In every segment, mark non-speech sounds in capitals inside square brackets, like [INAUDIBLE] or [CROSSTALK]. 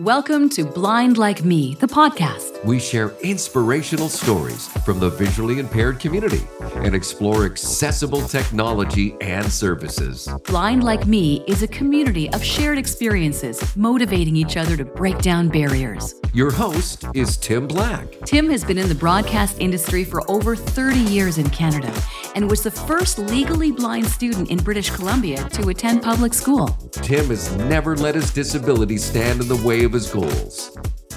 Welcome to Blind Like Me, the podcast. We share inspirational stories from the visually impaired community and explore accessible technology and services. Blind Like Me is a community of shared experiences, motivating each other to break down barriers. Your host is Tim Black. Tim has been in the broadcast industry for over 30 years in Canada and was the first legally blind student in British Columbia to attend public school. Tim has never let his disability stand in the way of his goals.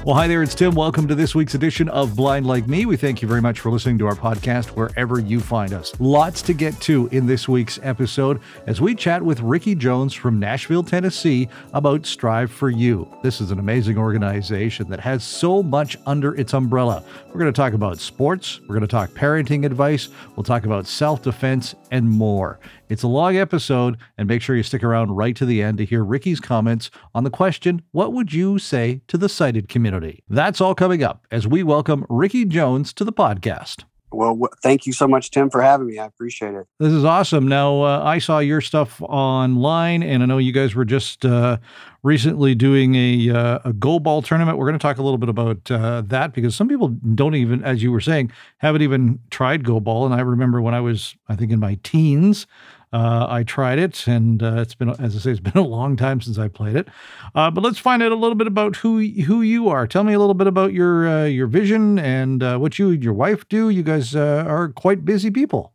Well, hi there, it's Tim. Welcome to this week's edition of Blind Like Me. We thank you very much for listening to our podcast wherever you find us. Lots to get to in this week's episode as we chat with Ricky Jones from Nashville, Tennessee about Strive for You. This is an amazing organization that has so much under its umbrella. We're going to talk about sports, we're going to talk parenting advice, we'll talk about self defense, and more. It's a long episode, and make sure you stick around right to the end to hear Ricky's comments on the question What would you say to the sighted community? That's all coming up as we welcome Ricky Jones to the podcast. Well, thank you so much, Tim, for having me. I appreciate it. This is awesome. Now, uh, I saw your stuff online, and I know you guys were just uh, recently doing a, uh, a goal ball tournament. We're going to talk a little bit about uh, that because some people don't even, as you were saying, haven't even tried goalball. And I remember when I was, I think, in my teens, uh, I tried it, and uh, it's been, as I say, it's [LAUGHS] been a long time since I played it. Uh, but let's find out a little bit about who who you are. Tell me a little bit about your uh, your vision and uh, what you and your wife do. You guys uh, are quite busy people.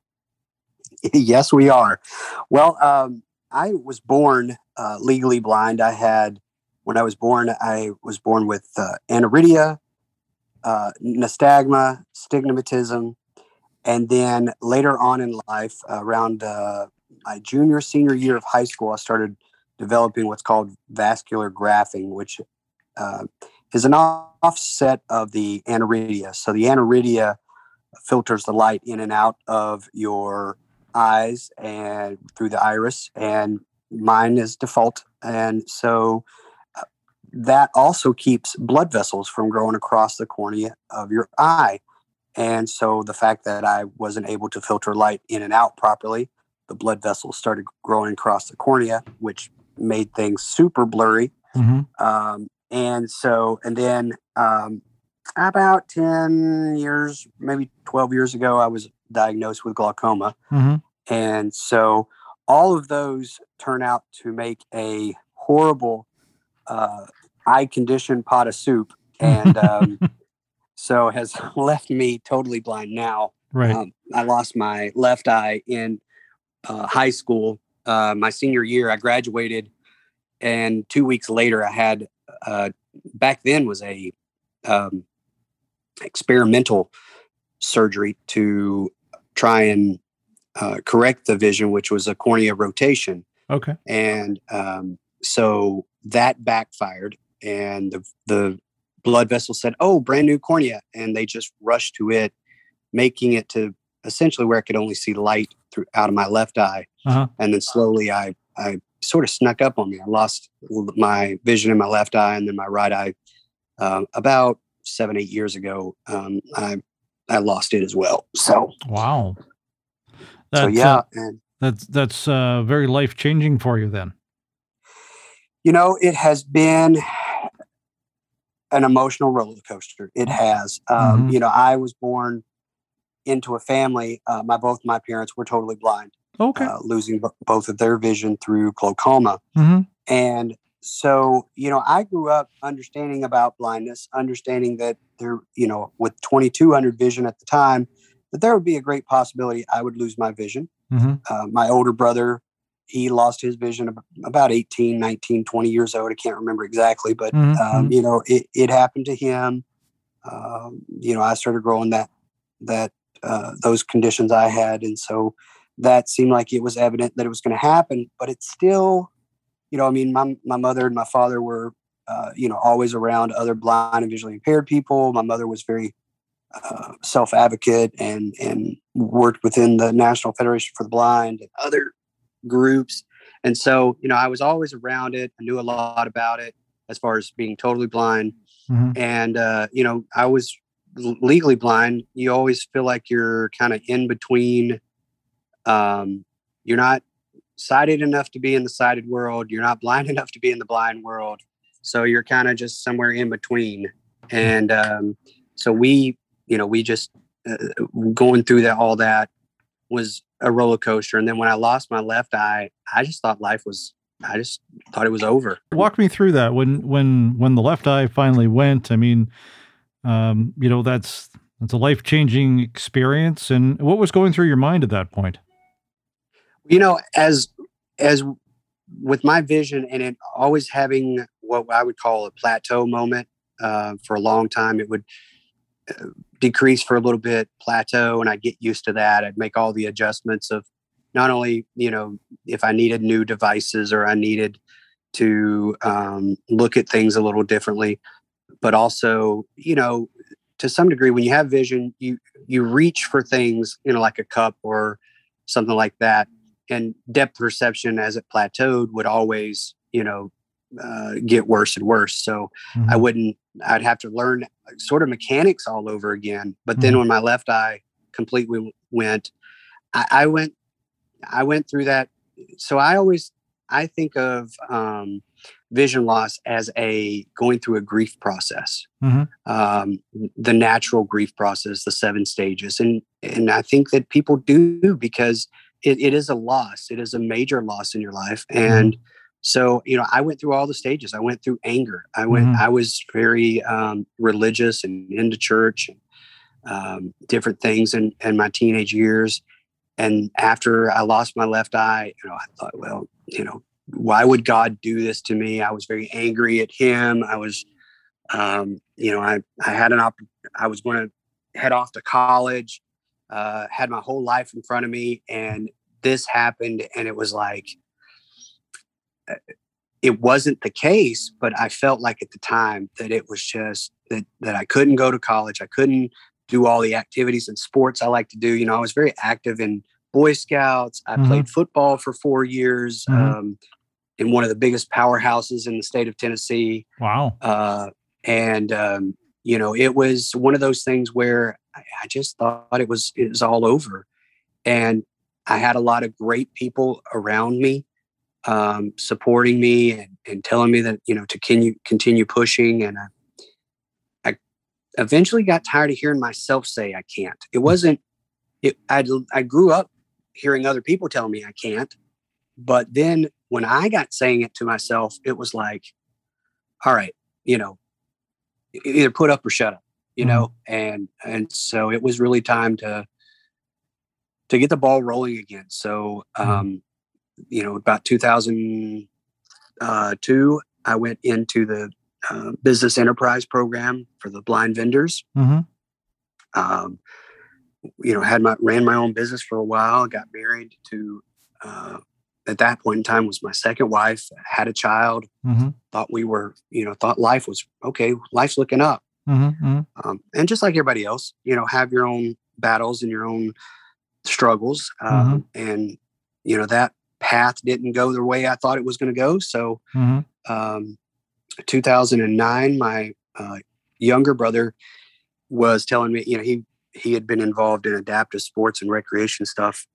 [LAUGHS] yes, we are. Well, um, I was born legally blind. I had, when I was born, I was born with aniridia, nystagmus, stigmatism, and then later on in life, around my junior senior year of high school, I started developing what's called vascular graphing, which uh, is an offset of the aniridia. So the aniridia filters the light in and out of your eyes and through the iris, and mine is default. And so uh, that also keeps blood vessels from growing across the cornea of your eye. And so the fact that I wasn't able to filter light in and out properly the blood vessels started growing across the cornea, which made things super blurry. Mm-hmm. Um, and so, and then um, about 10 years, maybe 12 years ago, I was diagnosed with glaucoma. Mm-hmm. And so all of those turn out to make a horrible uh, eye condition pot of soup. And um, [LAUGHS] so has [LAUGHS] left me totally blind now. Right. Um, I lost my left eye in uh, high school, uh, my senior year, I graduated, and two weeks later, I had uh, back then was a um, experimental surgery to try and uh, correct the vision, which was a cornea rotation. Okay, and um, so that backfired, and the the blood vessel said, "Oh, brand new cornea," and they just rushed to it, making it to essentially where I could only see light through out of my left eye, uh-huh. and then slowly I I sort of snuck up on me. I lost my vision in my left eye, and then my right eye. Um, about seven eight years ago, um, I I lost it as well. So wow. That's, so yeah, uh, and, that's that's uh, very life changing for you then. You know, it has been an emotional roller coaster. It has. Um, mm-hmm. You know, I was born into a family. Uh, my both my parents were totally blind. Okay, uh, losing b- both of their vision through glaucoma, mm-hmm. and so you know I grew up understanding about blindness, understanding that there, you know, with 2200 vision at the time, that there would be a great possibility I would lose my vision. Mm-hmm. Uh, my older brother, he lost his vision about 18, 19, 20 years old. I can't remember exactly, but mm-hmm. um, mm-hmm. you know, it, it happened to him. Um, you know, I started growing that that uh, those conditions I had, and so that seemed like it was evident that it was going to happen. But it's still, you know, I mean, my my mother and my father were, uh, you know, always around other blind and visually impaired people. My mother was very uh, self advocate and and worked within the National Federation for the Blind and other groups. And so, you know, I was always around it. I knew a lot about it as far as being totally blind. Mm-hmm. And, uh, you know, I was legally blind, you always feel like you're kind of in between. Um, you're not sighted enough to be in the sighted world. You're not blind [LAUGHS] enough to be in the blind world. So you're kind of just somewhere in between. And um, so we, you know, we just uh, going through that, all that was a roller coaster. And then when I lost my left eye, I just thought life was, I just thought it was over. Walk me through that when, when, when the left eye finally went, I mean, um, you know, that's, that's a life changing experience. And what was going through your mind at that point? You know, as, as with my vision and it always having what I would call a plateau moment uh, for a long time, it would uh, decrease for a little bit, plateau, and I'd get used to that. I'd make all the adjustments of not only you know if I needed new devices or I needed to um, look at things a little differently, but also you know to some degree when you have vision, you you reach for things you know like a cup or something like that, and depth perception as it plateaued would always you know uh, get worse and worse. So mm-hmm. I wouldn't, I'd have to learn sort of mechanics all over again. But then mm-hmm. when my left eye completely went, I, I, went, I went through that. So I always, I think of um, vision loss as a going through a grief process, mm-hmm. um, the natural grief process, the seven stages. And, and I think that people do because it, it is a loss. It is a major loss in your life. And, mm-hmm so you know i went through all the stages i went through anger i went mm-hmm. i was very um, religious and into church and um, different things in, in my teenage years and after i lost my left eye you know i thought well you know why would god do this to me i was very angry at him i was um, you know i i had an op i was going to head off to college uh, had my whole life in front of me and this happened and it was like it wasn't the case, but I felt like at the time that it was just that that I couldn't go to college. I couldn't do all the activities and sports I like to do. You know, I was very active in Boy Scouts. I mm-hmm. played football for four years mm-hmm. um, in one of the biggest powerhouses in the state of Tennessee. Wow. Uh, and um, you know, it was one of those things where I, I just thought it was it was all over, and I had a lot of great people around me um, supporting me and, and, telling me that you know to continue continue pushing and I, I, eventually got tired of hearing myself say I can't. It wasn't it I I grew up hearing other people tell me I can't, but then when I got saying it to myself, it was like, all right, you know, either put up or shut up, you mm-hmm. know, and and so it was really time to to get the ball rolling again. So hmm. um, you know, about 2002, uh, I went into the uh, business enterprise program for the blind vendors. Mm-hmm. Um, you know, had my ran my own business for a while. Got married to uh, at that point in time was my second wife. Had a child. Mm-hmm. Thought we were, you know, thought life was okay. Life's looking up. Mm-hmm. mm-hmm. Um, and just like everybody else, you know, have your own battles and your own struggles. Um, and you know that path didn't go the way I thought it was going to go. So, mm-hmm. um, 2009, my uh, younger brother was telling me, you know, he he had been involved in adaptive sports and recreation stuff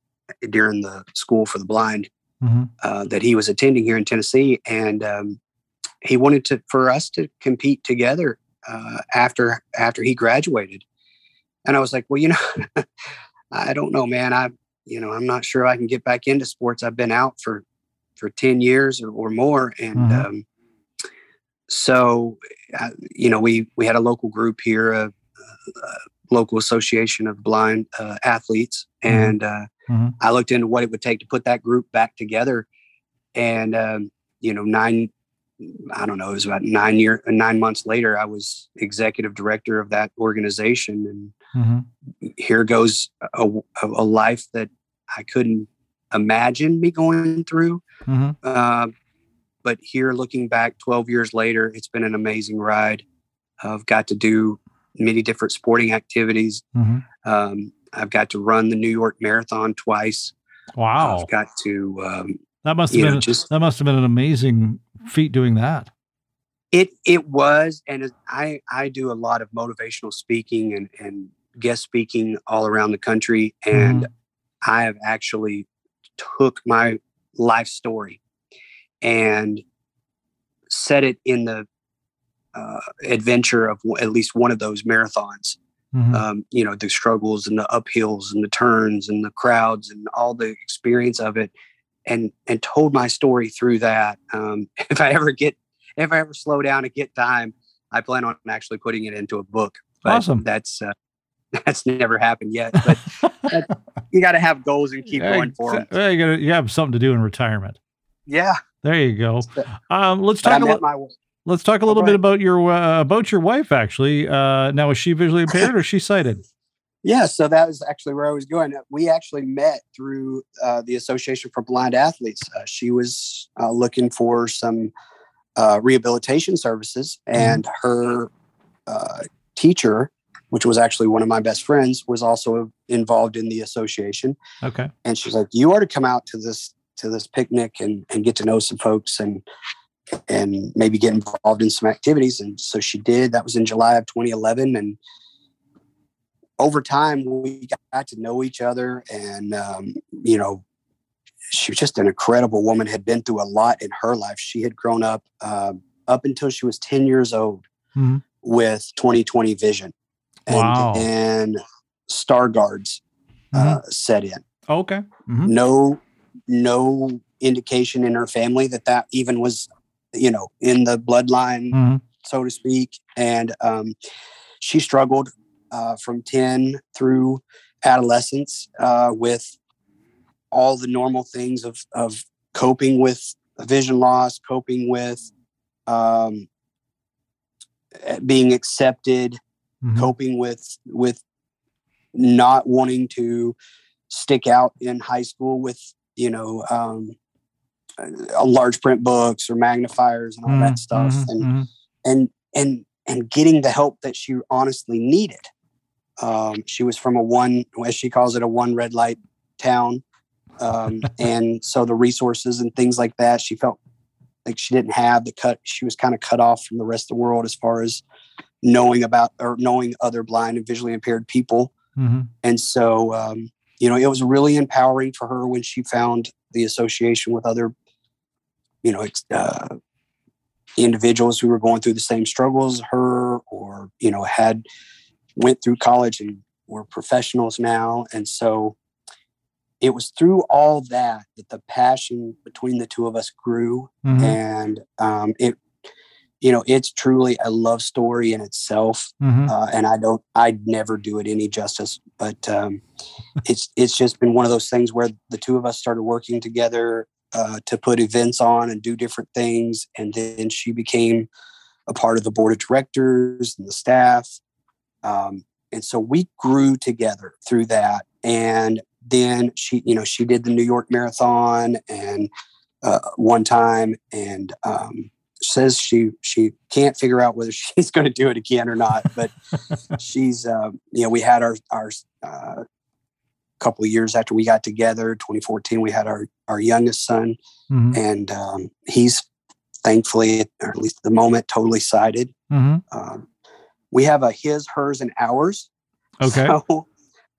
during the school for the blind mm-hmm. uh, that he was attending here in Tennessee, and um, he wanted to for us to compete together uh, after after he graduated. And I was like, well, you know, [LAUGHS] I don't know, man. I you know, I'm not sure I can get back into sports. I've been out for for 10 years or, or more. And mm-hmm. um, so, uh, you know, we, we had a local group here, a, a local association of blind uh, athletes. Mm-hmm. And uh, mm-hmm. I looked into what it would take to put that group back together. And, um, you know, nine, I don't know, it was about nine year, nine months later, I was executive director of that organization. And mm-hmm. here goes a, a, life that I couldn't imagine me going through. Mm-hmm. Uh, but here, looking back 12 years later, it's been an amazing ride. I've got to do many different sporting activities. Mm-hmm. Um, I've got to run the New York Marathon twice. Wow! I've got to. Um, that must have been know, just, that must have been an amazing feat doing that. It it was, and I I do a lot of motivational speaking and and guest speaking all around the country, and mm-hmm. I have actually took my life story and set it in the uh, adventure of w- at least one of those marathons. Mhm. Um, you know, the struggles and the uphills and the turns and the crowds and all the experience of it, and and told my story through that. Um, [LAUGHS] if I ever get, if I ever slow down and get time, I plan on actually putting it into a book. But Awesome. That's uh, [LAUGHS] that's never happened yet. But that- [LAUGHS] you got to have goals and keep Yeah, going for them. yeah, you, gotta, you have something to do in retirement. Yeah. There you go. Um, let's But talk a met little. my Let's talk a little go bit about your uh, about your wife. Actually, uh, now is she visually impaired or is she sighted? [LAUGHS] Yeah, so that was actually where I was going. We actually met through uh, the Association for Blind Athletes. Uh, she was uh, looking for some uh, rehabilitation services, and her uh, teacher, which was actually one of my best friends, was also involved in the association. Okay. And she's like, "You ought to come out to this to this picnic and and get to know some folks and and maybe get involved in some activities." And so she did. That was in July of 2011, and over time we got to know each other and um, you know she was just an incredible woman had been through a lot in her life she had grown up uh, up until she was 10 years old Mhm. with 2020 vision and, Wow. and Stargardt's uh, set in Okay. Mhm. no no indication in her family that that even was you know in the bloodline Mhm. so to speak. And um, she struggled uh, from 10 through adolescence uh, with all the normal things of, of coping with vision loss, coping with um, eh, being accepted, Mhm. coping with with not wanting to stick out in high school with you know um, large print books or magnifiers and all Mhm. that stuff Mhm. and Mhm. and and and getting the help that she honestly needed. Um, she was from a one, as she calls it, a one red light town, um, [LAUGHS] and so the resources and things like that, she felt like she didn't have the cut. She was kind of cut off from the rest of the world as far as knowing about or knowing other blind and visually impaired people. Mhm. And so, um, you know, it was really empowering for her when she found the association with other, you know, uh, individuals who were going through the same struggles as her, or you know, had went through college and were professionals now. And so, it was through all that that the passion between the two of us grew, Mhm. and um, it, you know, it's truly a love story in itself Mhm. uh, and I don't, I'd never do it any justice. But um, it's it's just been one of those things where the two of us started working together uh, to put events on and do different things, and then she became a part of the board of directors and the staff, um, and so we grew together through that. And then she, you know, she did the New York Marathon and uh, one time, and um, says she she can't figure out whether [LAUGHS] she's going to do it again or not. But [LAUGHS] she's um, you know we had our our uh, couple of years after we got together 2014 we had our our youngest son Mhm. and um, he's thankfully or at least the moment totally sighted Mhm. um, we have a his hers and ours Okay. so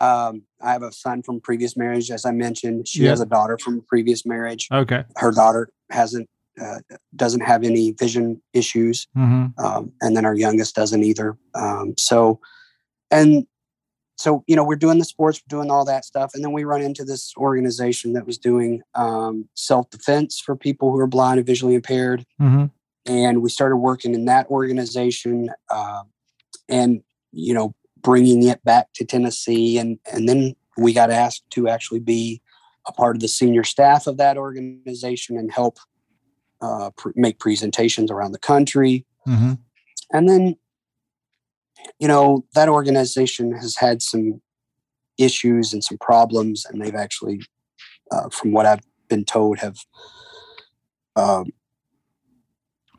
um, i have a son from previous marriage as i mentioned she Yeah. has a daughter from a previous marriage Okay. her daughter hasn't uh, doesn't have any vision issues Mhm. um, and then our youngest doesn't either. Um, so, and so you know, we're doing the sports, we're doing all that stuff, and then we run into this organization that was doing um, self defense for people who are blind and visually impaired, Mhm. and we started working in that organization, uh, and you know, bringing it back to Tennessee, and and then we got asked to actually be a part of the senior staff of that organization and help uh, pr- make presentations around the country. Mhm. And then, you know, that organization has had some issues and some problems, and they've actually, uh, from what I've been told, have um,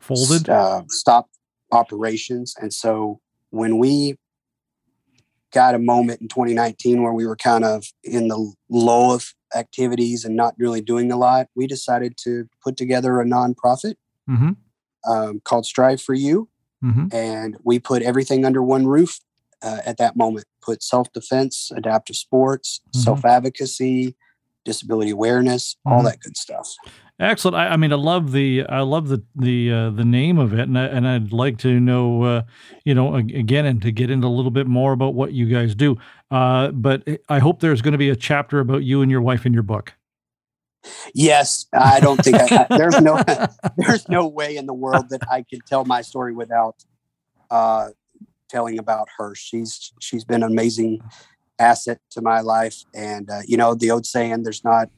Folded. uh, stopped operations. And so when we got a moment in 2019 where we were kind of in the low of activities and not really doing a lot, we decided to put together a nonprofit Mhm. um, called Strive for You. Mhm. And we put everything under one roof uh, at that moment put self defense, adaptive sports, Mhm. self advocacy, disability awareness, all Mhm. that good stuff. Excellent. I, I, mean, I love the I love the the uh, the name of it, and I, and I'd like to know, uh, you know, again, and to get into a little bit more about what you guys do. Uh, but I hope there's going to be a chapter about you and your wife in your book. Yes, I don't think I, [LAUGHS] there's no [LAUGHS] there's no way in the world that I could tell my story without uh, telling about her. She's she's been an amazing asset to my life, and uh, you know the old saying, "There's not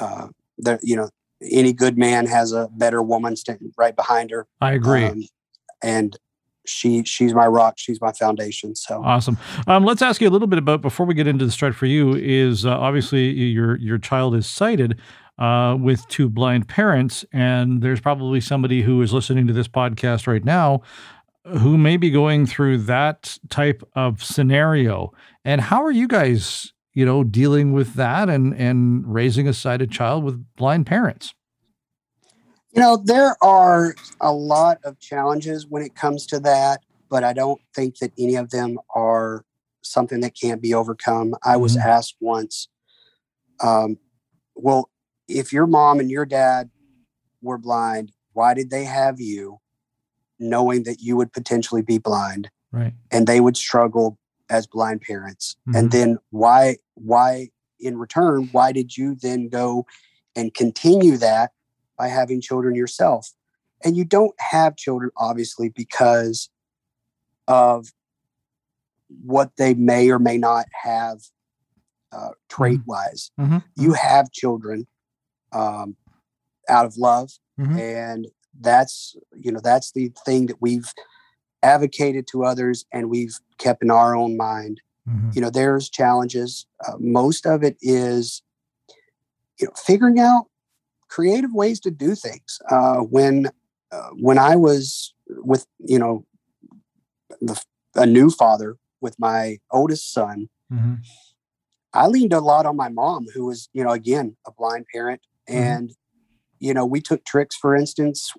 uh, there, you know, any good man has a better woman standing right behind her. I agree. Um, and she she's my rock. She's my foundation. So awesome. Um, let's ask you a little bit about before we get into the Strive for You. Is uh, obviously your your child is sighted. Uh, with two blind parents, and there's probably somebody who is listening to this podcast right now who may be going through that type of scenario. And how are you guys you know, dealing with that and and raising a sighted child with blind parents? You know, there are a lot of challenges when it comes to that, but I don't think that any of them are something that can't be overcome. I was mm-hmm. asked once, um, well, if your mom and your dad were blind, why did they have you knowing that you would potentially be blind? Right. And they would struggle as blind parents mm-hmm. and then why why in return why did you then go and continue that by having children yourself and you don't have children obviously because of what they may or may not have uh, trait wise mm-hmm. you mm-hmm. have children um, out of love mm-hmm. and that's you know that's the thing that we've advocated to others and we've kept in our own mind. Mm-hmm. You know, there's challenges. Uh, most of it is, you know, figuring out creative ways to do things. Uh, when uh, when I was with, you know, the, a new father with my oldest son, mm-hmm. I leaned a lot on my mom, who was, you know, again a blind parent, mm-hmm. and you know, we took tricks, for instance,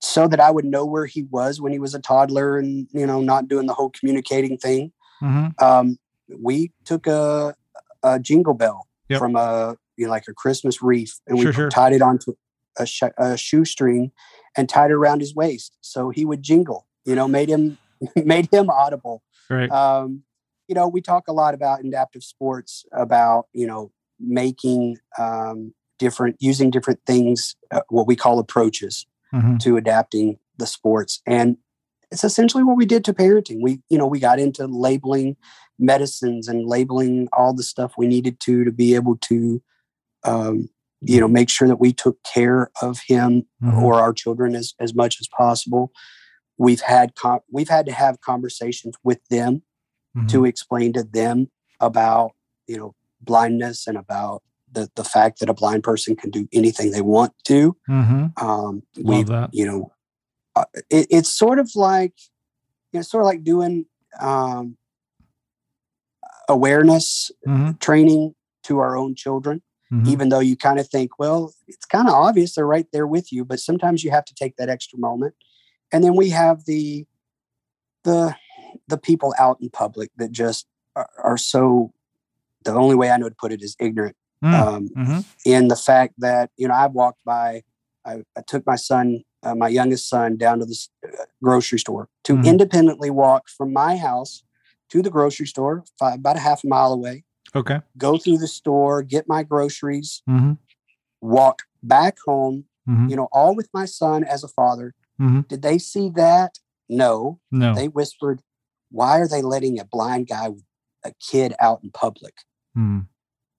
so that I would know where he was when he was a toddler and, you know, not doing the whole communicating thing. Mm-hmm. Um, we took a, a jingle bell yep. from a, you know, like a Christmas wreath and we sure, sure. tied it onto a, sh- a shoestring and tied it around his waist. So he would jingle, you know, made him, [LAUGHS] made him audible. Right. Um, you know, we talk a lot about adaptive sports, about, you know, making, um, different, using different things, uh, what we call approaches mm-hmm. to adapting the sports. And it's essentially what we did to parenting. We, you know, we got into labeling medicines and labeling all the stuff we needed to to be able to, um, you know, make sure that we took care of him mm-hmm. or our children as as much as possible. We've had com- we've had to have conversations with them mm-hmm. to explain to them about you know blindness and about the the fact that a blind person can do anything they want to. Mm-hmm. Um, we, you know, uh, it, it's sort of like you know, sort of like doing um, awareness mm-hmm. training to our own children. Mm-hmm. Even though you kind of think, well, it's kind of obvious they're right there with you, but sometimes you have to take that extra moment. And then we have the the the people out in public that just are, are so the only way I know to put it is ignorant mm, um, mm-hmm. in the fact that you know I walked by, I, I took my son, uh, my youngest son, down to the uh, grocery store to mm-hmm. independently walk from my house to the grocery store, five, about a half a mile away. Okay. Go through the store, get my groceries, mm-hmm. walk back home. Mm-hmm. You know, all with my son as a father. Mm-hmm. Did they see that? No. No. They whispered, "Why are they letting a blind guy with a kid out in public?" Mm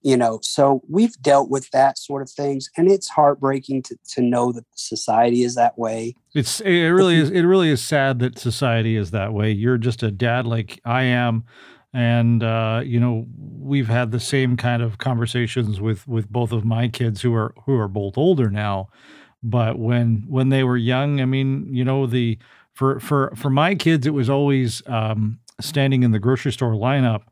you know so we've dealt with that sort of things and it's heartbreaking to, to know that society is that way it's it really is it really is sad that society is that way you're just a dad like i am and uh, you know we've had the same kind of conversations with with both of my kids who are who are both older now but when when they were young i mean you know the for for for my kids it was always um, standing in the grocery store lineup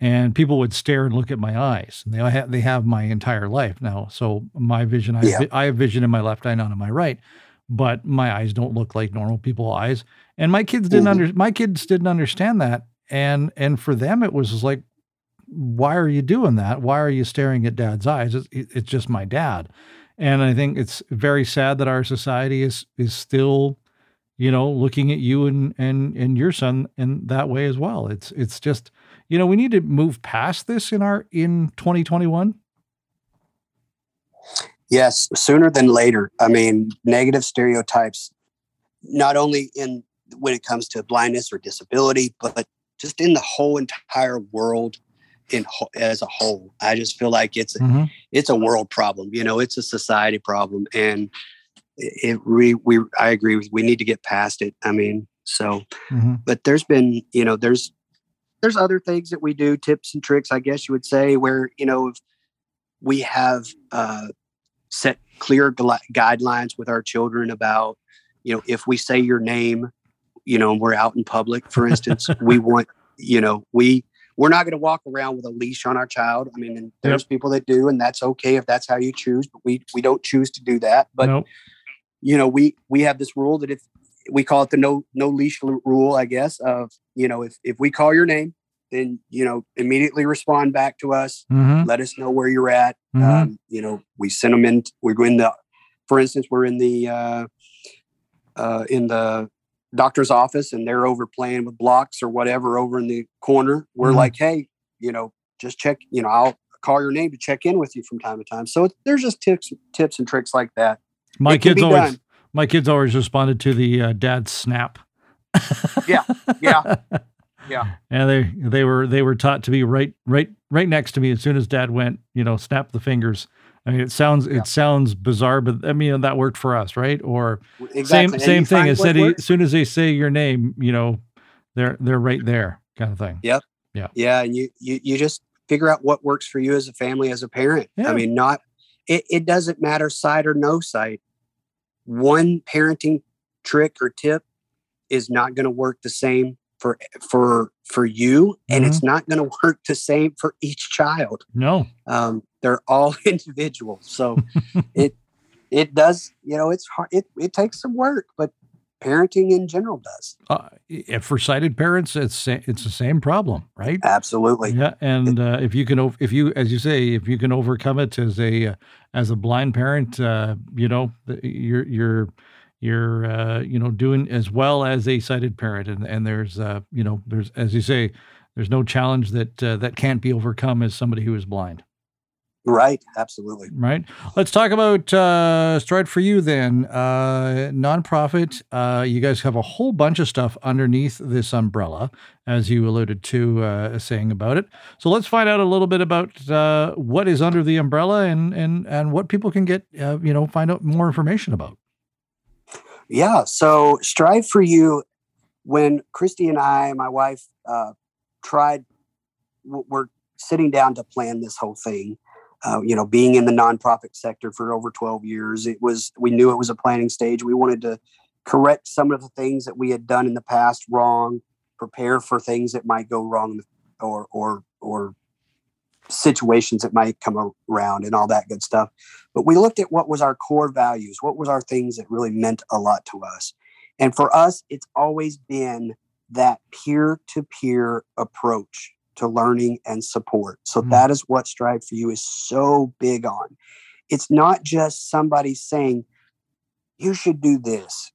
and people would stare and look at my eyes. And they have they have my entire life now. So my vision, I, yeah. I have vision in my left eye, not in my right, but my eyes don't look like normal people eyes. And my kids didn't mm-hmm. under my kids didn't understand that. And and for them, it was like, why are you doing that? Why are you staring at dad's eyes? It's, it's just my dad. And I think it's very sad that our society is is still, you know, looking at you and and and your son in that way as well. It's it's just, you know, we need to move past this in our in 2021. Yes, sooner than later. I mean, negative stereotypes, not only in when it comes to blindness or disability, but just in the whole entire world in as a whole. I just feel like it's mm-hmm. it's a world problem. You know, it's a society problem, and it we we I agree with. We need to get past it. I mean, so, mm-hmm. but there's been you know there's there's other things that we do, tips and tricks, I guess you would say, where you know we have uh, set clear gu- guidelines with our children about you know if we say your name you know we're out in public for instance we [LAUGHS] want you know we we're not going to walk around with a leash on our child. I mean, there's yep. people that do, and that's okay if that's how you choose. But we we don't choose to do that. But nope. you know, we we have this rule that if we call it the no no leash rule, I guess, of you know, if if we call your name, then you know immediately respond back to us. Mm-hmm. Let us know where you're at. Mm-hmm. Um, you know, we send them in. We're in the, for instance, we're in the uh, uh, in the doctor's office and they're over playing with blocks or whatever over in the corner, we're mm-hmm. like, hey, you know, just check, you know, I'll call your name to check in with you from time to time. So there's just tips, tips and tricks like that. My it kids always, done. my kids always responded to the uh, dad snap. yeah, yeah, yeah. [LAUGHS] And they they were they were taught to be right right right next to me as soon as dad went. You know, snap the fingers. I mean, it sounds yeah. it sounds bizarre, but I mean that worked for us, right? Or exactly. same same thing. As said, as soon as they say your name, you know, they're they're right there, kind of thing. Yep. Yeah. Yeah, and you you you just figure out what works for you as a family, as a parent. Yeah. I mean, not it, it doesn't matter sight or no sight. One parenting trick or tip is not going to work the same for for for you and mm-hmm. it's not going [LAUGHS] to work the same for each child no um, they're all [LAUGHS] individual so [LAUGHS] it it does you know it's hard it, it takes some work but parenting in general does. Uh, for sighted parents it's it's the same problem right? Absolutely. Yeah and uh, if you can if you as you say if you can overcome it as a uh, as a blind parent uh, you know you're you're you're uh, you know doing as well as a sighted parent and and there's uh, you know there's as you say there's no challenge that uh, that can't be overcome as somebody who is blind right absolutely right let's talk about uh, Strive for You then uh, nonprofit uh, you guys have a whole bunch of stuff underneath this umbrella as you alluded to uh, saying about it so let's find out a little bit about uh, what is under the umbrella and and and what people can get uh, you know find out more information about yeah. So Strive for You, when Christy and I, my wife, uh, tried, we're sitting down to plan this whole thing. Uh, you know, being in the nonprofit sector for over 12 years, it was, we knew it was a planning stage. We wanted to correct some of the things that we had done in the past wrong, prepare for things that might go wrong or, or, or situations that might come around and all that good stuff. But we looked at what was our core values, what was our things that really meant a lot to us. And for us, it's always been that peer to peer approach to learning and support. So mm-hmm. that is what Strive for You is so big on. It's not just somebody saying, you should do this,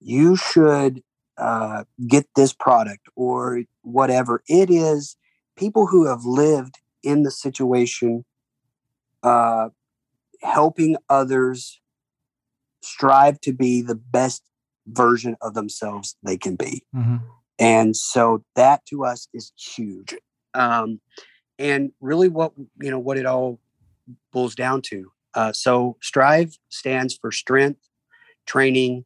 you should uh, get this product or whatever. It is people who have lived in the situation, uh, helping others strive to be the best version of themselves they can be. Mm-hmm. And so that to us is huge. Um, and really what, you know, what it all boils down to. Uh, so strive stands for strength, training,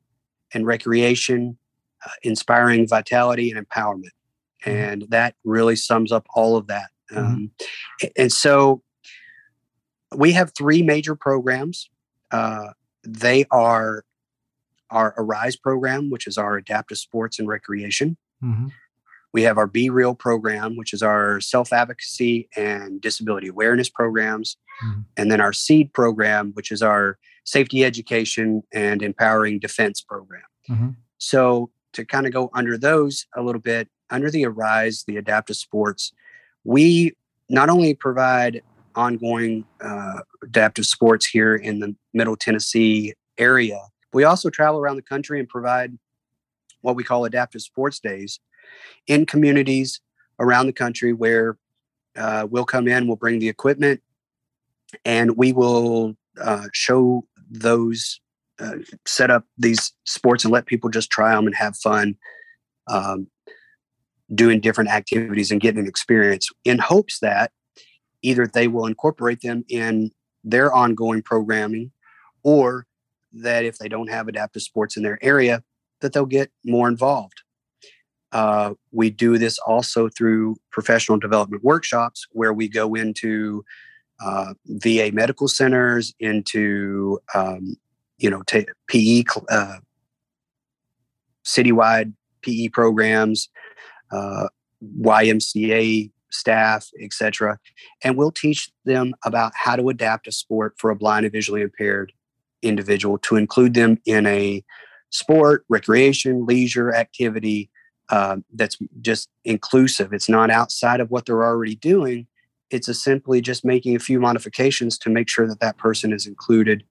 and recreation, uh, inspiring vitality and empowerment. Mm-hmm. And that really sums up all of that. Mm-hmm. Um, and so we have three major programs. Uh, they are our Arise program, which is our adaptive sports and recreation. Mm-hmm. We have our Be Real program, which is our self advocacy and disability awareness programs. Mm-hmm. And then our SEED program, which is our safety education and empowering defense program. Mm-hmm. So, to kind of go under those a little bit, under the Arise, the adaptive sports, we not only provide ongoing uh, adaptive sports here in the Middle Tennessee area. We also travel around the country and provide what we call adaptive sports days in communities around the country where uh, we'll come in, we'll bring the equipment, and we will uh, show those, uh, set up these sports and let people just try them and have fun. Um, doing different activities and getting an experience in hopes that either they will incorporate them in their ongoing programming or that if they don't have adaptive sports in their area that they'll get more involved uh, we do this also through professional development workshops where we go into uh, va medical centers into um, you know t- pe uh, citywide pe programs uh, ymca staff, etc. And we'll teach them about how to adapt a sport for a blind and visually impaired individual to include them in a sport, recreation, leisure activity uh, that's just inclusive. It's not outside of what they're already doing. It's simply just making a few modifications to make sure that that person is included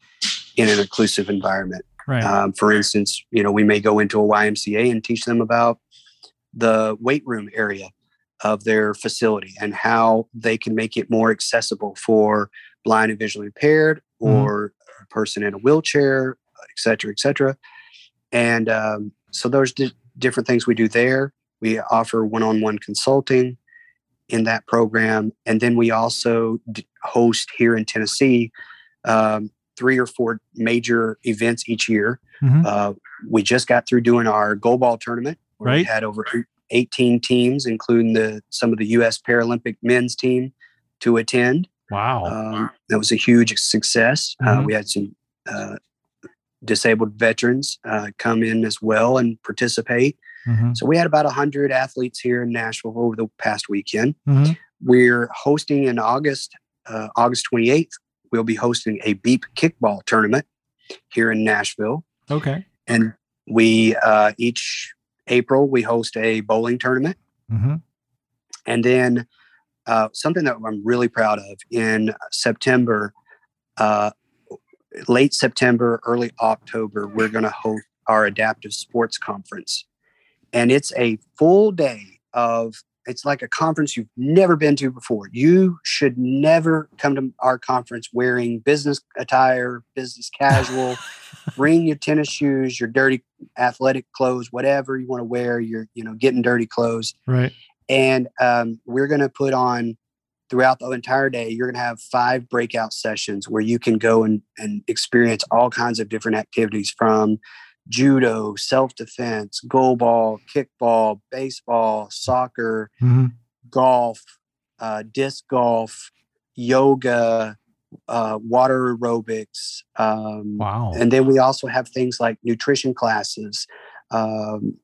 in an inclusive environment. Right. Um, for instance, you know, we may go into a YMCA and teach them about the weight room area of their facility and how they can make it more accessible for blind and visually impaired mm-hmm. or mm-hmm. a person in a wheelchair, et cetera, et cetera. And um, so there's different things we do there. We offer one-on-one consulting in that program, and then we also d- host here in Tennessee um, three or four major events each year. Mm-hmm. Uh, we just got through doing our goalball tournament. right. We had over 18 teams, including the some of the U.S. Paralympic men's team, to attend. Wow, um, that was a huge success. Uh, mm-hmm. Uh, we had some uh, disabled veterans uh, come in as well and participate. Mm-hmm. So we had about 100 athletes here in Nashville over the past weekend. Mm-hmm. We're hosting in August, uh, August 28th. We'll be hosting a beep kickball tournament here in Nashville. Okay. And we uh, each April, we host a bowling tournament. Mm-hmm. And then uh, something that I'm really proud of in September, uh, late September, early October, we're going to host our adaptive sports conference. And it's a full day of it's like a conference you've never been to before. You should never come to our conference wearing business attire, business casual. [LAUGHS] Bring your tennis shoes, your dirty athletic clothes, whatever you want to wear. Your, you know, getting dirty clothes. Right. And um, we're going to put on throughout the entire day. You're going to have five breakout sessions where you can go and, and experience all kinds of different activities from judo, self defense, goalball, kickball, baseball, soccer, mm-hmm. golf, uh, disc golf, yoga, uh, water aerobics. Um, wow. And then we also have things like nutrition classes, um,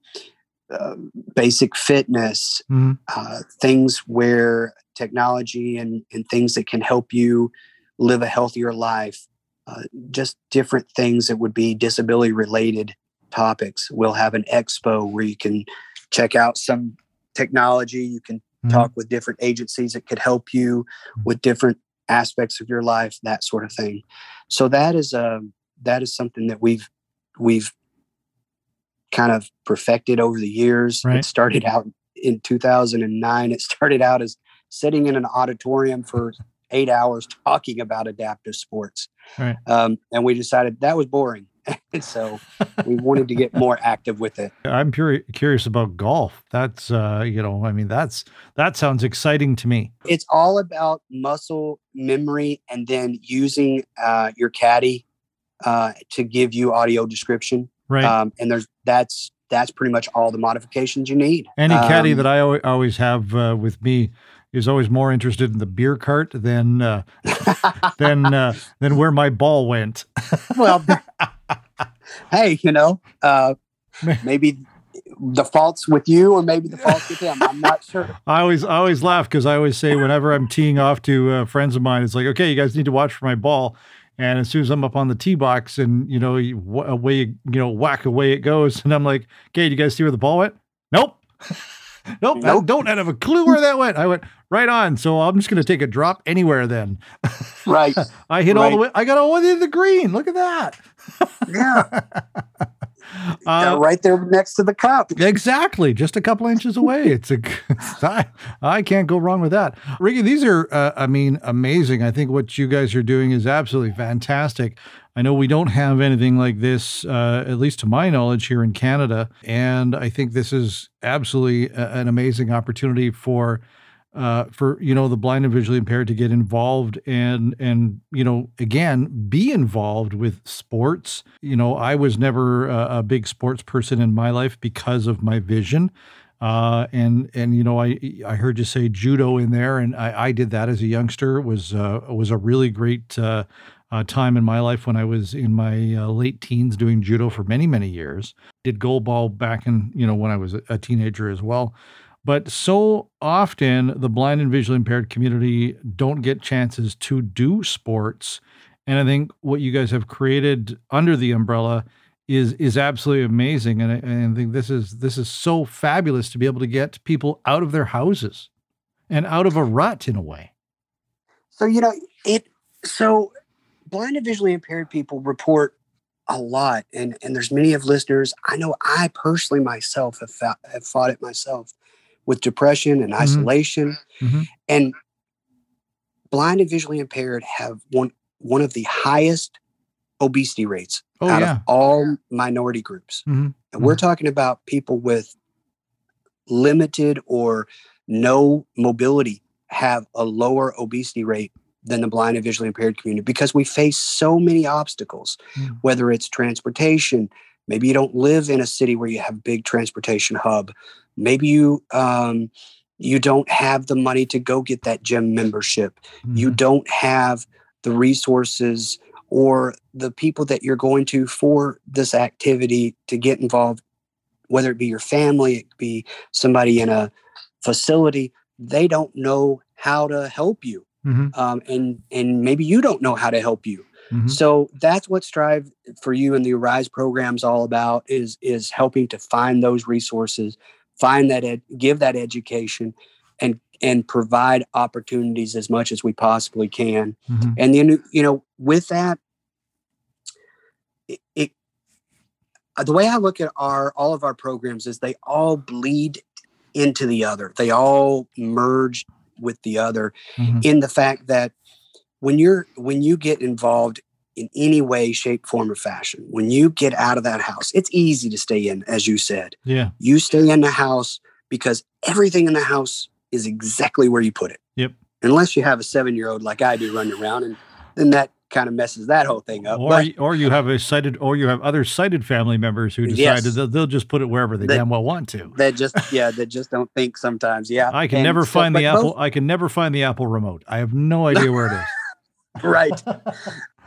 uh, basic fitness, mm-hmm. uh, things where technology and, and things that can help you live a healthier life. Uh, just different things that would be disability related topics. We'll have an expo where you can check out some technology. You can mm-hmm. talk with different agencies that could help you mm-hmm. with different aspects of your life, that sort of thing. So that is a um, that is something that we've we've kind of perfected over the years. Right. It started out in 2009. It started out as sitting in an auditorium for eight hours talking about adaptive sports. Right. Um, and we decided that was boring. [LAUGHS] so we wanted to get more active with it. I'm pure, curious about golf. That's uh, you know, I mean, that's that sounds exciting to me. It's all about muscle memory and then using uh, your caddy uh, to give you audio description. Right. Um, and there's that's that's pretty much all the modifications you need. Any caddy um, that I always have uh, with me is always more interested in the beer cart than uh, [LAUGHS] than uh, than where my ball went. well, [LAUGHS] hey, you know, uh, maybe the fault's with you, or maybe the fault's with him. I'm not sure. [LAUGHS] I always I always laugh because I always say whenever I'm teeing off to uh, friends of mine, it's like, okay, you guys need to watch for my ball. And as soon as I'm up on the tee box, and you know, away you know, whack away it goes, [LAUGHS] and I'm like, okay, do you guys see where the ball went? Nope. [LAUGHS] nope, [LAUGHS] nope. I don't have a clue where that went. I went right on. So I'm just going to take a drop anywhere then. [LAUGHS] Right. I hit all the way. I got all the way to the green. Look at that. Yeah. [LAUGHS] Uh, right there next to the cup. Exactly, just a couple inches away. It's a, I, I can't go wrong with that. Ricky, these are, uh, I mean, amazing. I think what you guys are doing is absolutely fantastic. I know we don't have anything like this, uh, at least to my knowledge, here in Canada, and I think this is absolutely a- an amazing opportunity for. Uh, for you know the blind and visually impaired to get involved and and you know again be involved with sports you know i was never a, a big sports person in my life because of my vision uh, and and you know I I heard you say judo in there, and I, I did that as a youngster. It was uh, was a really great uh, uh, time in my life when I was in my uh, late teens doing judo for many many years. Did goalball back in you know when I was a, teenager as well. But so often the blind and visually impaired community don't get chances to do sports, and I think what you guys have created under the umbrella is is absolutely amazing, and I, and I think this is this is so fabulous to be able to get people out of their houses and out of a rut in a way. So you know it. So blind and visually impaired people report a lot, and and there's many of listeners. I know I personally myself have fought, have fought it myself with depression and Mhm. isolation, Mhm. and blind and visually impaired have one one of the highest obesity rates Oh out yeah, of all minority groups. Mhm. And we're talking about people with limited or no mobility have a lower obesity rate than the blind and visually impaired community because we face so many obstacles, Mm. whether it's transportation. Maybe you don't live in a city where you have a big transportation hub. Maybe you um, you don't have the money to go get that gym membership you Mhm. don't have the resources or the people that you're going to for this activity to get involved whether it be your family it could be somebody in a facility they don't know how to help you Mhm. um, and and maybe you don't know how to help you Mhm. so that's what strive for you and the arise program is all about is is helping to find those resources find that ed- give that education and and provide opportunities as much as we possibly can Mhm. and then you know with that it, it uh, the way i look at our all of our programs is they all bleed into the other they all merge with the other Mhm. in the fact that when you're when you get involved in any way shape form or fashion when you get out of that house it's easy to stay in as you said Yeah. you stay in the house because everything in the house is exactly where you put it Yep. unless you have a seven year old like i do running around and then that kind of messes that whole thing up Or, but or you have a sighted, or you have other sighted family members who Yes. decided they'll, they'll just put it wherever they That- damn well want to. that just yeah that just don't think sometimes yeah I can And never so- find the Apple. both- I can never find the Apple remote. I have no idea where it is. [LAUGHS] [LAUGHS] right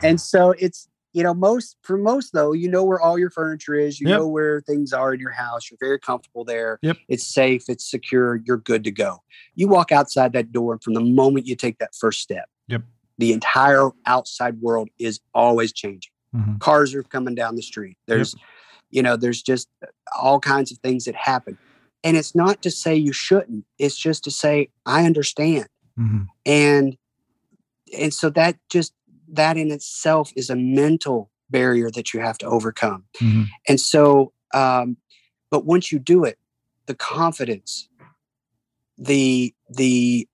and so it's you know most for most though you know where all your furniture is you Yep. know where things are in your house you're very comfortable there Yep. it's safe it's secure you're good to go you walk outside that door and from the moment you take that first step Yep. The entire outside world is always changing. Mhm. cars are coming down the street. There's you know there's just all kinds of things that happen. And it's not to say you shouldn't. It's just to say i understand. Mhm. and and so that just that in itself is a mental barrier that you have to overcome. Mhm. and so um but once you do it the confidence the the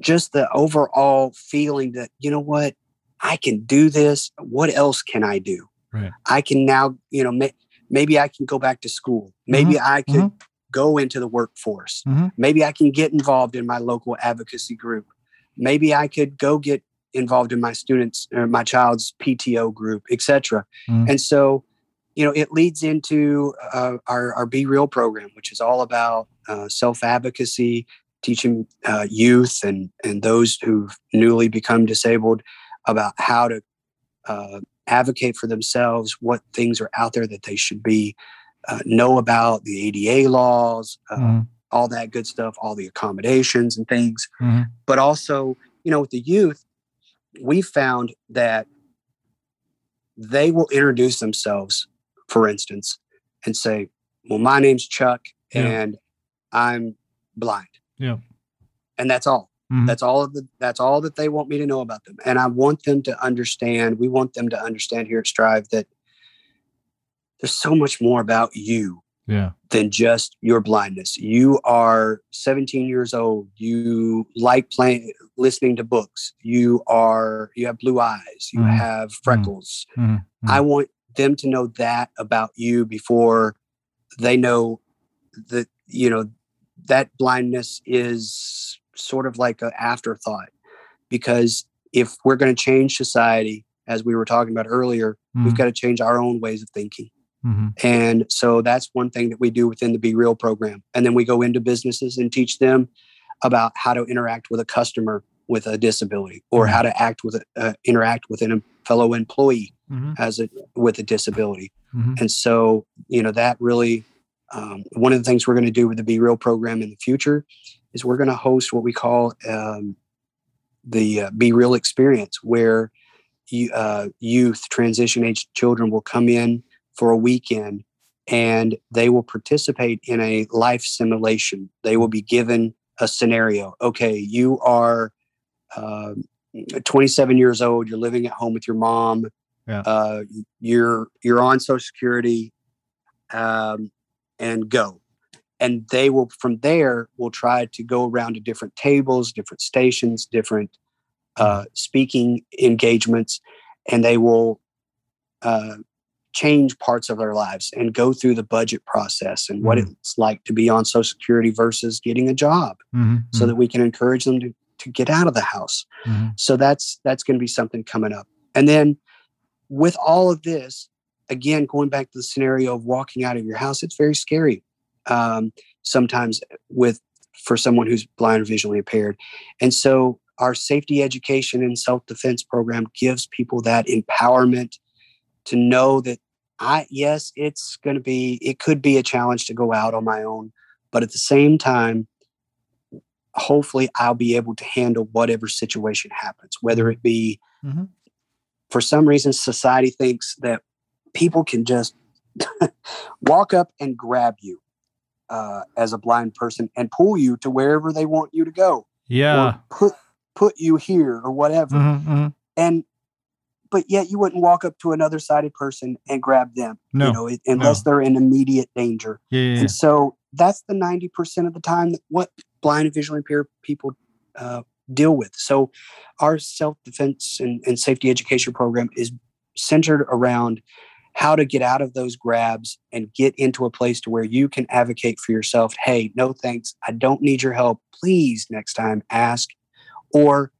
just the overall feeling that you know what? I can do this. What else can i do? Right. i can now you know may, maybe i can go back to school. Maybe i could go into the workforce. Mhm. maybe i can get involved in my local advocacy group. Maybe i could go get involved in my students or my child's pto group etc Mhm. and so you know it leads into uh, our, our be real program which is all about uh, self-advocacy teaching uh, youth and and those who've newly become disabled about how to uh, advocate for themselves what things are out there that they should be uh, know about the ada laws uh, Mhm. all that good stuff all the accommodations and things Mhm. but also you know with the youth we found that they will introduce themselves for instance and say well my name's chuck Yeah. and i'm blind Yeah. and that's all. Mhm. That's all of the that's all that they want me to know about them. And I want them to understand, we want them to understand here at Strive that there's so much more about you Yeah. than just your blindness. You are 17 years old. You like playing, listening to books. You are, you have blue eyes. You Mhm. have freckles. Mhm. I want them to know that about you before they know that, you know, that blindness is sort of like an afterthought. Because if we're going to change society, as we were talking about earlier, we've Mhm. got to change our own ways of thinking. Mhm. And so that's one thing that we do within the Be Real program. And then we go into businesses and teach them about how to interact with a customer with a disability or how to act with a, uh, interact with a fellow employee Mhm. as a with a disability. Mhm. And so, you know, that really um, one of the things we're going to do with the Be Real program in the future is we're going to host what we call um, the uh, Be Real experience, where you, uh, youth, transition age children will come in for a weekend and they will participate in a life simulation. They will be given a scenario. Okay, you are um, 27 years old. You're living at home with your mom. Yeah. Uh, you're you're on Social Security, um, and go. And they will from there will try to go around to different tables, different stations, different uh, speaking engagements, and they will uh, change parts of their lives and go through the budget process and what Mhm. it's like to be on Social Security versus getting a job, Mhm. so that we can encourage them to, to get out of the house. Mhm. So that's that's going to be something coming up. And then with all of this, again, going back to the scenario of walking out of your house, it's very scary. Um, sometimes with for someone who's blind or visually impaired. And so our safety education and self-defense program gives people that empowerment to know that I yes, it's going to be it could be a challenge to go out on my own, but at the same time hopefully I'll be able to handle whatever situation happens, whether it be Mhm. for some reason society thinks that people can just [LAUGHS] walk up and grab you uh, as a blind person and pull you to wherever they want you to go Yeah. or put put you here or whatever Mhm. Mhm. and but yet you wouldn't walk up to another sighted person and grab them No. you know it, unless they're in immediate danger Yeah. yeah, yeah. and so that's the 90% of the time that what blind and visually impaired people uh, deal with. So our self-defense and, and safety education program is centered around how to get out of those grabs and get into a place to where you can advocate for yourself. Hey, no thanks. I don't need your help. Please next time ask. Or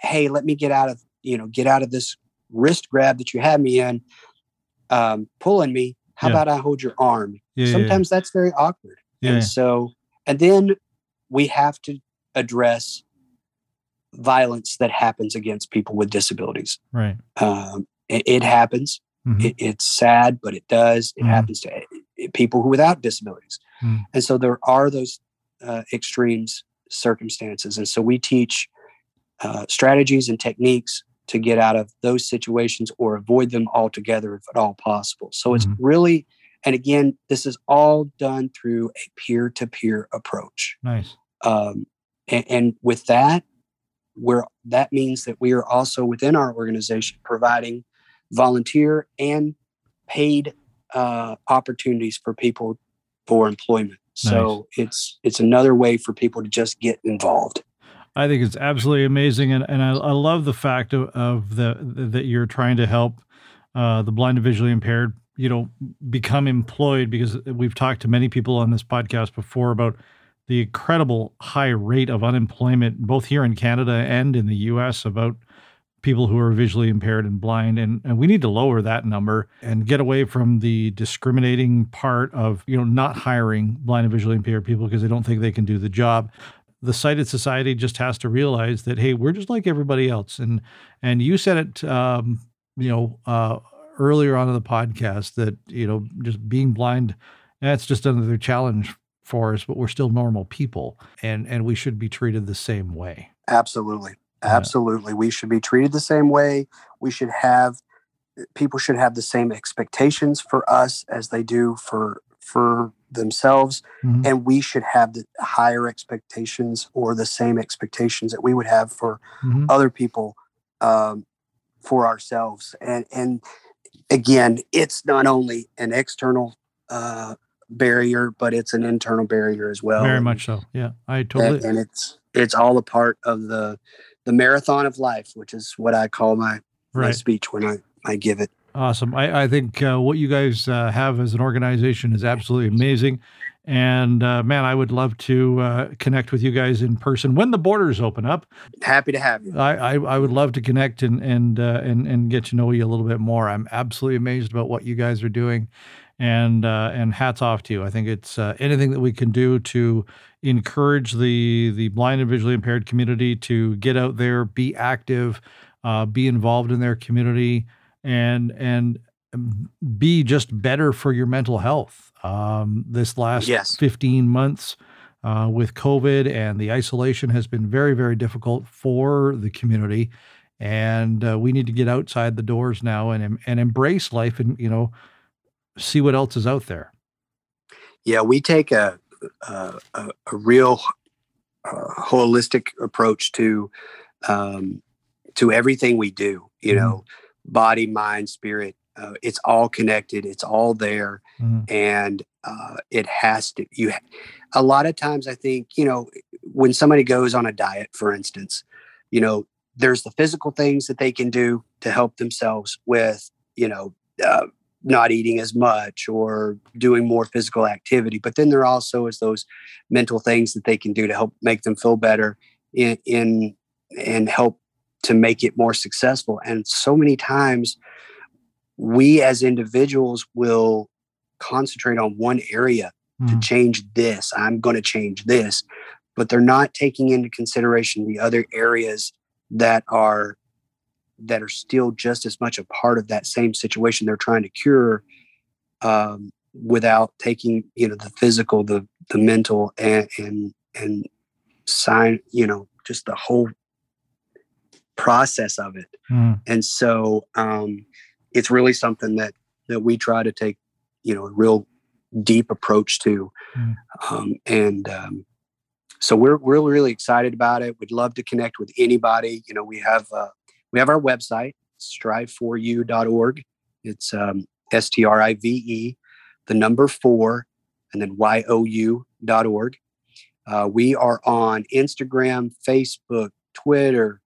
hey, let me get out of, you know, get out of this wrist grab that you had me in, um, pulling me. How Yeah. about I hold your arm? Yeah, yeah, yeah. sometimes that's very awkward. And so, and then we have to address violence that happens against people with disabilities. Right. Um, it happens. Mhm. It, it's sad, but it does. It Mhm. happens to uh, people who without disabilities. Mm. And so there are those uh, extremes circumstances. And so we teach uh, strategies and techniques to get out of those situations or avoid them altogether if at all possible. So it's Mhm. really, and again, this is all done through a peer to peer approach. Nice. Um, and, and with that, we're, that means that we are also within our organization providing volunteer and paid uh, opportunities for people for employment. So it's it's another way for people to just get involved. I think it's absolutely amazing, and, and I, I love the fact of, of the that you're trying to help uh, the blind and visually impaired, you know, become employed because we've talked to many people on this podcast before about the incredible high rate of unemployment both here in Canada and in the U.S. about people who are visually impaired and blind and, and we need to lower that number and get away from the discriminating part of you know not hiring blind and visually impaired people because they don't think they can do the job the sighted society just has to realize that hey we're just like everybody else and and you said it um, you know uh, earlier on in the podcast that you know just being blind that's just another challenge for us but we're still normal people and and we should be treated the same way Absolutely. Yeah. Absolutely. We should be treated the same way. We should have people should have the same expectations for us as they do for for themselves Mhm. and we should have the higher expectations or the same expectations that we would have for Mhm. other people um, for ourselves and and again it's not only an external uh, barrier but it's an internal barrier as well Very And- much so. Yeah, I and, totally. and it's it's all a part of the the marathon of life which is what i call my my speech when i i give it Awesome. I, I think uh, what you guys uh, have as an organization is absolutely amazing. And uh, man, I would love to uh, connect with you guys in person when the borders open up. happy to have you I, I, I would love to connect and and uh, and and get to know you a little bit more. I'm absolutely amazed about what you guys are doing, and uh, and hats off to you. I think it's uh, anything that we can do to encourage the the blind and visually impaired community to get out there, be active, uh, be involved in their community, and and be just better for your mental health. Um, this last Yes. 15 months uh, with COVID and the isolation has been very, very difficult for the community. And uh, we need to get outside the doors now and and embrace life and you know see what else is out there. yeah we take a a, a, real uh, holistic approach to um, to everything we do you Mhm. know body mind spirit uh, it's all connected it's all there Mhm. and uh, it has to you ha- a lot of times i think you know when somebody goes on a diet for instance you know there's the physical things that they can do to help themselves with you know uh, not eating as much or doing more physical activity but then there also is those mental things that they can do to help make them feel better in, in and help to make it more successful. And so many times we as individuals will concentrate on one area to Mhm. change this. I'm going to change this. But they're not taking into consideration the other areas that are that are still just as much a part of that same situation they're trying to cure um, without taking you know the physical the the mental and and and sign you know just the whole process of it Mhm. and so um, it's really something that that we try to take you know a real deep approach to Mm. um, and um, so we're we're really excited about it we'd love to connect with anybody you know we have uh, we have our website strive4u.org it's um, s-t-r-i-v-e the number four and then y-o-u.org uh, we are on instagram facebook twitter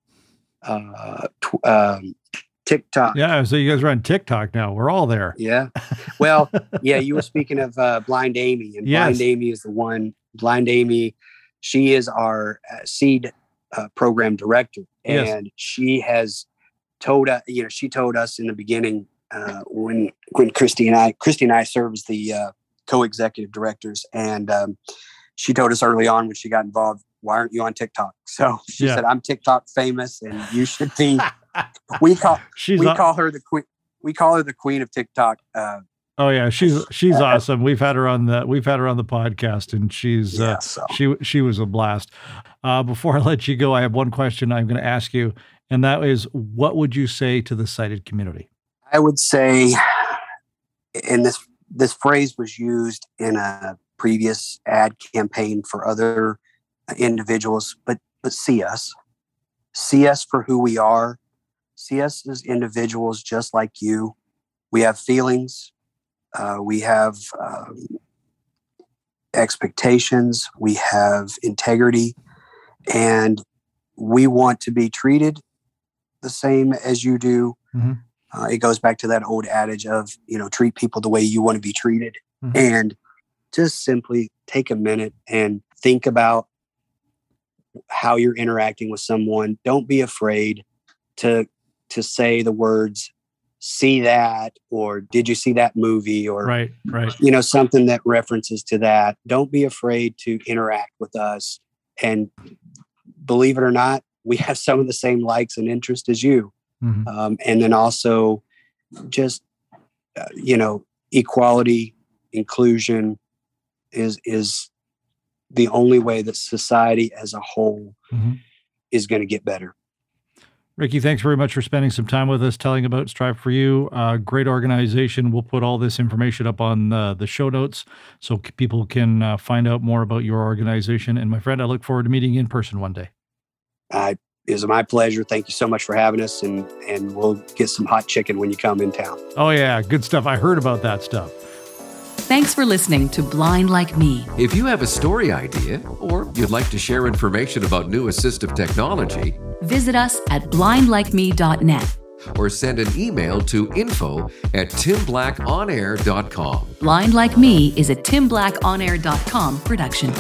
uh, tw- um, tiktok Yeah, so you guys are on TikTok now. We're all there. yeah. Well, yeah, you were [LAUGHS] speaking of uh, Blind Amy, and Yes. Blind Amy is the one. Blind Amy, she is our uh, seed uh, program director, Yes. and she has told us. You know, she told us in the beginning uh, when when Christy and I, Christy and I serve as the uh, co-executive directors, and um, she told us early on when she got involved, "Why aren't you on TikTok?" [LAUGHS] So she Yeah. said, "I'm TikTok famous, and you should be." [LAUGHS] we call She's we call her the queen. We call her the queen of TikTok. Uh, oh yeah, she's she's awesome. We've had her on the we've had her on the podcast, and she's yeah, uh, so. she she was a blast. Uh, before I let you go, I have one question I'm going to ask you, and that is, what would you say to the sighted community? I would say, and this this phrase was used in a previous ad campaign for other individuals, but but see us, see us for who we are, see us as individuals just like you. We have feelings, uh, we have um, expectations, we have integrity, and we want to be treated the same as you do. Mhm. Uh, it goes back to that old adage of, you know, treat people the way you want to be treated. Mhm. And just simply take a minute and think about how you're interacting with someone. Don't be afraid to to say the words see that or did you see that movie or Right, right. you know something that references to that don't be afraid to interact with us and believe it or not we have some of the same likes and interests as you Mhm. um, and then also just uh, you know equality inclusion is is the only way that society as a whole Mhm. is going to get better Ricky, thanks very much for spending some time with us, telling about Strive for You. Uh, great organization. We'll put all this information up on uh, the show notes so people can uh, find out more about your organization. And my friend, I look forward to meeting you in person one day. Uh, it was my pleasure. Thank you so much for having us, and and we'll get some hot chicken when you come in town. Oh yeah, good stuff. I heard about that stuff. Thanks for listening to Blind Like Me. If you have a story idea or you'd like to share information about new assistive technology, visit us at blindlikeme.net or send an email to info at timblackonair.com. Blind Like Me is a timblackonair.com production.